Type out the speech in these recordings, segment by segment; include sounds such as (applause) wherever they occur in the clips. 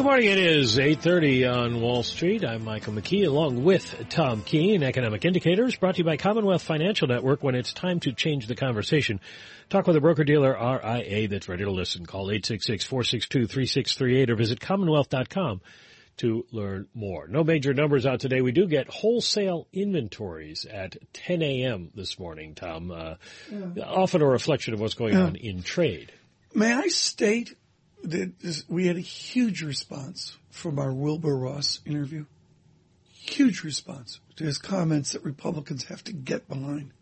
Good morning. It is 8.30 on Wall Street. I'm Michael McKee along with Tom Keene. Economic Indicators brought to you by Commonwealth Financial Network. When it's time to change the conversation, talk with a broker-dealer RIA that's ready to listen. Call 866-462-3638 or visit commonwealth.com to learn more. No major numbers out today. We do get wholesale inventories at 10 a.m. this morning, Tom. Uh, yeah. Often a reflection of what's going yeah. on in trade. May I state that we had a huge response from our Wilbur Ross interview. Huge response to his comments that Republicans have to get behind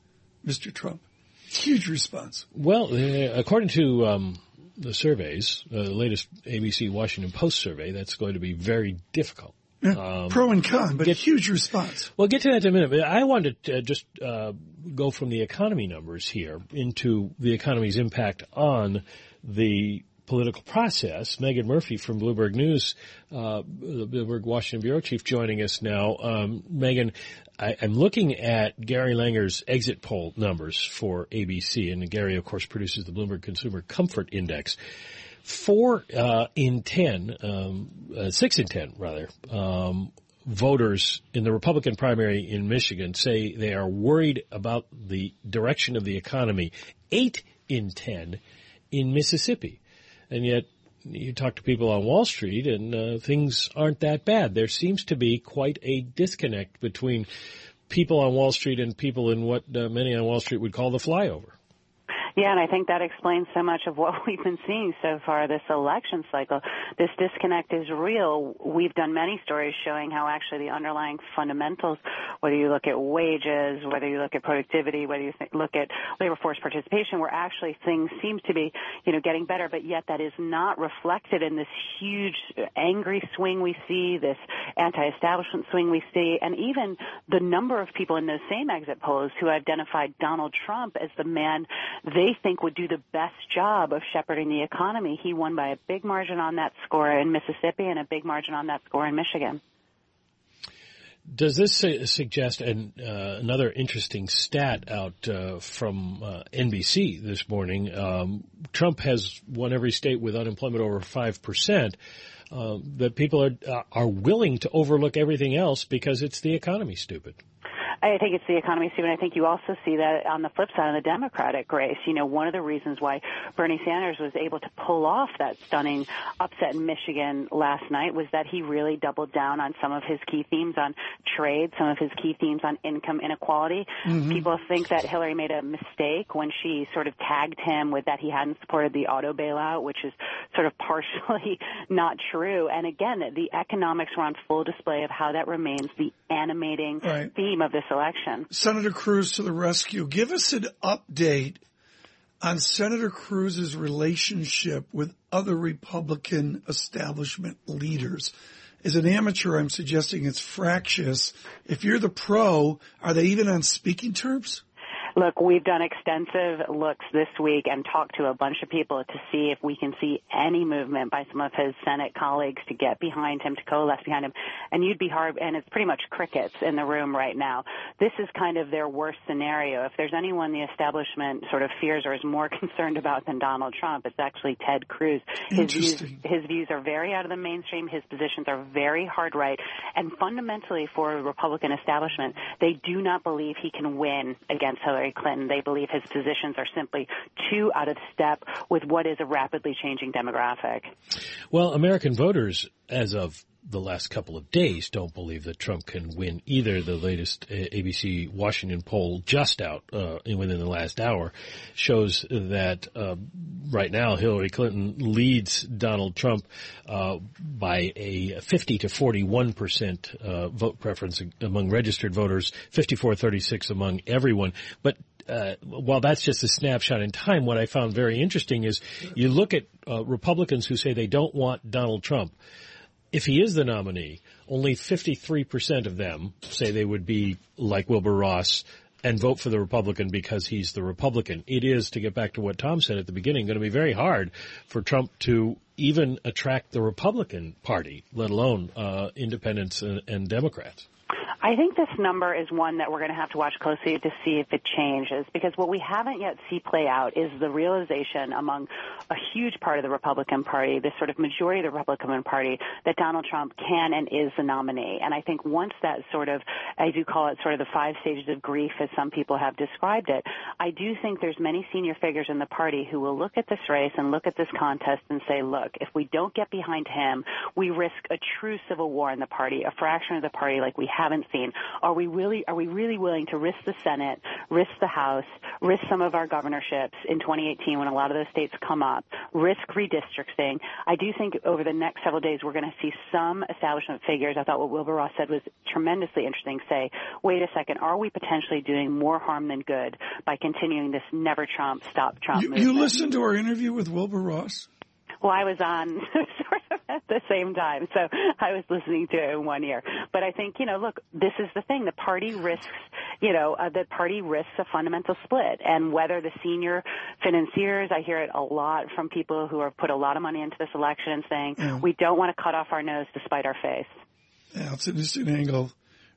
Mr. Trump. Huge response. Well, uh, according to um, the surveys, uh, the latest ABC Washington Post survey, that's going to be very difficult. Yeah, um, pro and con, but get, huge response. We'll get to that in a minute. But I wanted to uh, just uh, go from the economy numbers here into the economy's impact on the political process. Megan Murphy from Bloomberg News, uh, the Bloomberg Washington bureau chief, joining us now. Um, Megan, I, am looking at Gary Langer's exit poll numbers for ABC, and Gary, of course, produces the Bloomberg Consumer Comfort Index. Four uh, in ten, um, uh, six in ten rather, um, voters in the Republican primary in Michigan say they are worried about the direction of the economy. Eight in ten in Mississippi and yet you talk to people on Wall Street and uh, things aren't that bad. There seems to be quite a disconnect between people on Wall Street and people in what uh, many on Wall Street would call the flyover. Yeah, and I think that explains so much of what (laughs) we've been seeing so far this election cycle. This disconnect is real. We've done many stories showing how actually the underlying fundamentals, whether you look at wages, whether you look at productivity, whether you look at labor force participation, where actually things seem to be, you know, getting better, but yet that is not reflected in this huge angry swing we see, this anti-establishment swing we see, and even the number of people in those same exit polls who identified Donald Trump as the man they they think would do the best job of shepherding the economy. He won by a big margin on that score in Mississippi and a big margin on that score in Michigan. Does this suggest an, uh, another interesting stat out uh, from uh, NBC this morning? Um, Trump has won every state with unemployment over five percent. Uh, that people are uh, are willing to overlook everything else because it's the economy, stupid. I think it's the economy, Stephen. I think you also see that on the flip side of the Democratic race. You know, one of the reasons why Bernie Sanders was able to pull off that stunning upset in Michigan last night was that he really doubled down on some of his key themes on trade, some of his key themes on income inequality. Mm-hmm. People think that Hillary made a mistake when she sort of tagged him with that he hadn't supported the auto bailout, which is sort of (laughs) partially not true. And again, the economics were on full display of how that remains the animating right. theme of this election. Senator Cruz to the rescue. Give us an update on Senator Cruz's relationship with other Republican establishment leaders. As an amateur, I'm suggesting it's fractious. If you're the pro, are they even on speaking terms? Look, we've done extensive looks this week and talked to a bunch of people to see if we can see any movement by some of his Senate colleagues to get behind him, to coalesce behind him. And you'd be hard, and it's pretty much crickets in the room right now. This is kind of their worst scenario. If there's anyone the establishment sort of fears or is more (laughs) concerned about than Donald Trump, it's actually Ted Cruz. His views, his views are very out of the mainstream. His positions are very hard right. And fundamentally for a Republican establishment, they do not believe he can win against Hillary Hillary Clinton. They believe his positions are simply too out of step with what is a rapidly changing demographic. Well, American voters, as of the last couple of days don't believe that Trump can win either. The latest uh, ABC Washington poll just out uh, within the last hour shows that uh, right now Hillary Clinton leads Donald Trump uh, by a 50 to 41 percent uh, vote preference among registered voters, 54-36 among everyone. But uh, while that's just a snapshot in time, what I found very interesting is you look at uh, Republicans who say they don't want Donald Trump if he is the nominee, only 53% of them say they would be like Wilbur Ross, and vote for the Republican because he's the Republican. It is, to get back to what Tom said at the beginning, going to be very hard for Trump to even attract the Republican Party, let alone uh, independents and, and Democrats. I think this number is one that we're going to have to watch closely to see if it changes because what we haven't yet see play out is the realization among a huge part of the Republican Party, this sort of majority of the Republican Party, that Donald Trump can and is the nominee. And I think once that sort of, I do call it sort of the five stages of grief as some people have described it, I do think there's many senior figures in the party who will look at this race and look at this contest and say, look, if we don't get behind him, we risk a true civil war in the party, a fraction of the party like we haven't seen. Are we really are we really willing to risk the Senate, risk the House, risk some of our governorships in 2018 when a lot of those states come up, risk redistricting? I do think over the next several days we're going to see some establishment figures. I thought what Wilbur Ross said was tremendously interesting. Say, wait a second, are we potentially doing more harm than good by continuing this never Trump, stop Trump? You, you listened to our interview with Wilbur Ross? Well, I was on (laughs) sort of at the same time, so I was listening to it in one ear. But I think, you know, look, this is the thing. The party risks, you know, uh, the party risks a fundamental split. And whether the senior financiers, I hear it a lot from people who have put a lot of money into this election saying, yeah. we don't want to cut off our nose to spite our face. Yeah, it's an interesting angle.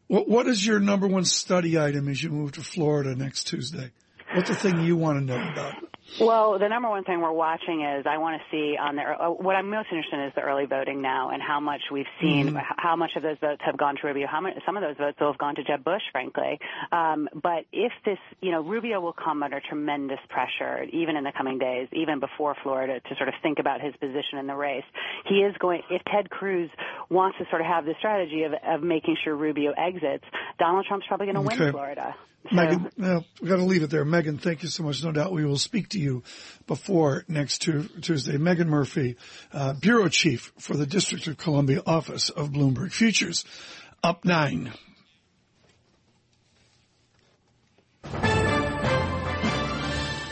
What, what is your number one study item as you move to Florida next Tuesday? What's the thing you want to know about? Well, the number one thing we're watching is I want to see on the uh, what I'm most interested in is the early voting now and how much we've seen, mm-hmm. how much of those votes have gone to Rubio, how much some of those votes will have gone to Jeb Bush, frankly. Um, but if this, you know, Rubio will come under tremendous pressure, even in the coming days, even before Florida, to sort of think about his position in the race. He is going. If Ted Cruz wants to sort of have the strategy of, of making sure Rubio exits, Donald Trump's probably going to okay. win Florida. Megan, no, we got to leave it there. Megan, thank you so much. No doubt we will speak to you before next Tuesday. Megan Murphy, uh, Bureau Chief for the District of Columbia Office of Bloomberg Futures. Up nine.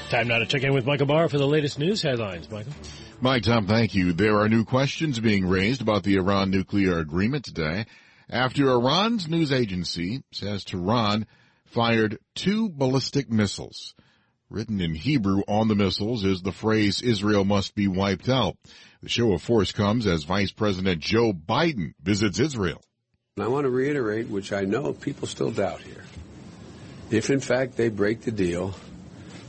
Time now to check in with Michael Barr for the latest news headlines. Michael. Mike, Tom, thank you. There are new questions being raised about the Iran nuclear agreement today after Iran's news agency says Tehran fired two ballistic missiles. Written in Hebrew on the missiles is the phrase Israel must be wiped out. The show of force comes as Vice President Joe Biden visits Israel. I want to reiterate, which I know people still doubt here. If in fact they break the deal,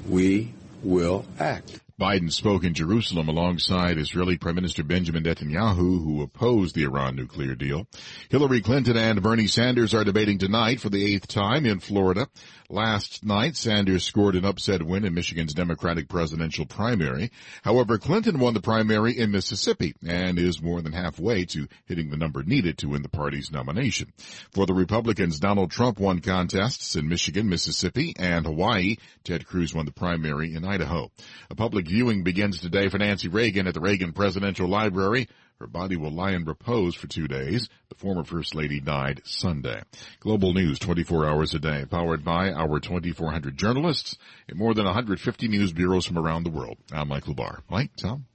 we will act. Biden spoke in Jerusalem alongside Israeli Prime Minister Benjamin Netanyahu, who opposed the Iran nuclear deal. Hillary Clinton and Bernie Sanders are debating tonight for the eighth time in Florida. Last night, Sanders scored an upset win in Michigan's Democratic presidential primary. However, Clinton won the primary in Mississippi and is more than halfway to hitting the number needed to win the party's nomination. For the Republicans, Donald Trump won contests in Michigan, Mississippi, and Hawaii. Ted Cruz won the primary in Idaho. A public viewing begins today for Nancy Reagan at the Reagan Presidential Library. Her body will lie in repose for two days. The former First Lady died Sunday. Global News 24 hours a day, powered by our 2,400 journalists in more than 150 news bureaus from around the world. I'm Michael Barr. Mike, Tom?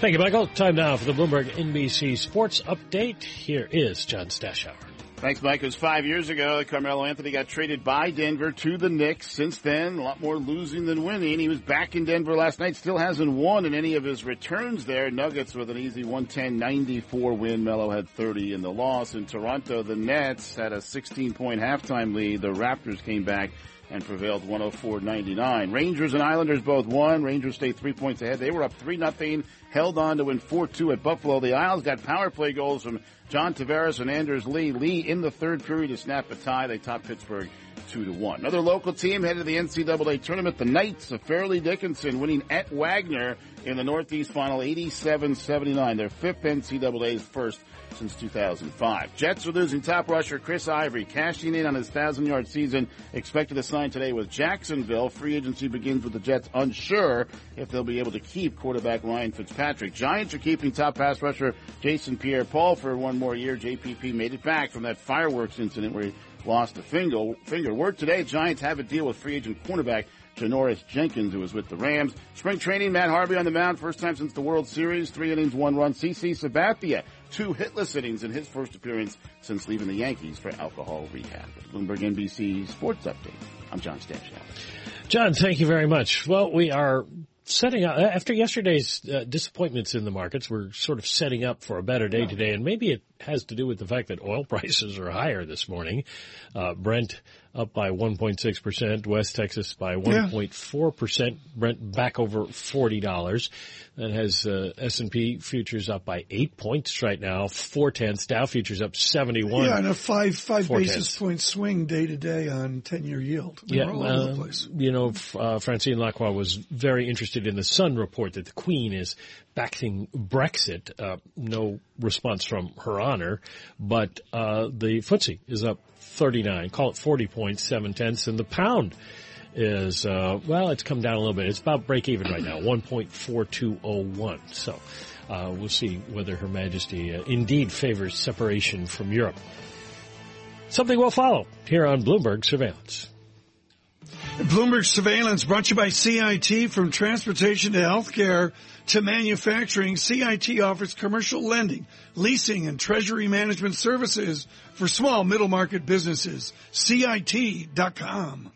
Thank you, Michael. Time now for the Bloomberg NBC Sports Update. Here is John Stashower. Thanks, Mike. It was five years ago Carmelo Anthony got traded by Denver to the Knicks. Since then, a lot more losing than winning. He was back in Denver last night, still hasn't won in any of his returns there. Nuggets with an easy 110-94 win. Melo had 30 in the loss. In Toronto, the Nets had a 16-point halftime lead. The Raptors came back and prevailed 104-99. Rangers and Islanders both won. Rangers stayed three points ahead. They were up 3 nothing, held on to win 4-2 at Buffalo. The Isles got power play goals from John Tavares and Anders Lee. Lee in the third period to snap a tie. They topped Pittsburgh two to one. Another local team headed to the NCAA tournament. The Knights of Fairleigh Dickinson winning at Wagner in the Northeast Final 87-79. Their fifth NCAA's first since 2005. Jets are losing top rusher Chris Ivory, cashing in on his 1,000-yard season, expected to sign today with Jacksonville. Free agency begins with the Jets unsure if they'll be able to keep quarterback Ryan Fitzpatrick. Giants are keeping top pass rusher Jason Pierre-Paul for one more year. JPP made it back from that fireworks incident where he lost a finger. Finger. Word today, Giants have a deal with free agent cornerback Janoris Jenkins, who was with the Rams. Spring training, Matt Harvey on the mound, first time since the World Series, three innings, one run. CC Sabathia two hitless innings in his first appearance since leaving the Yankees for alcohol rehab. Bloomberg NBC Sports Update. I'm John Stashower. John, thank you very much. Well, we are setting up after yesterday's uh, disappointments in the markets. We're sort of setting up for a better day today, and maybe it has to do with the fact that oil (laughs) prices are higher this morning. Uh, Brent up by 1.6%, West Texas by 1.4%, Brent back over $40. That has uh, S&P futures up by 8 points right now, 4 tenths, Dow futures up 71. Yeah, and a 5 5 basis tenths. point swing day to day on 10-year yield. Mean, Yeah, we're all over the place. you know, uh, Francine Lacqua was very interested in the Sun report that the Queen is backing Brexit. Uh, no response from her honor, but uh, the FTSE is up 39, call it 40 points, seven tenths, and the pound is uh, well, it's come down a little bit. It's about break even right now, 1.4201. So. Uh, we'll see whether Her Majesty uh, indeed favors separation from Europe. Something we'll follow here on Bloomberg Surveillance. Bloomberg Surveillance brought to you by CIT from transportation to healthcare to manufacturing. CIT offers commercial lending, leasing, and treasury management services for small middle market businesses. CIT.com.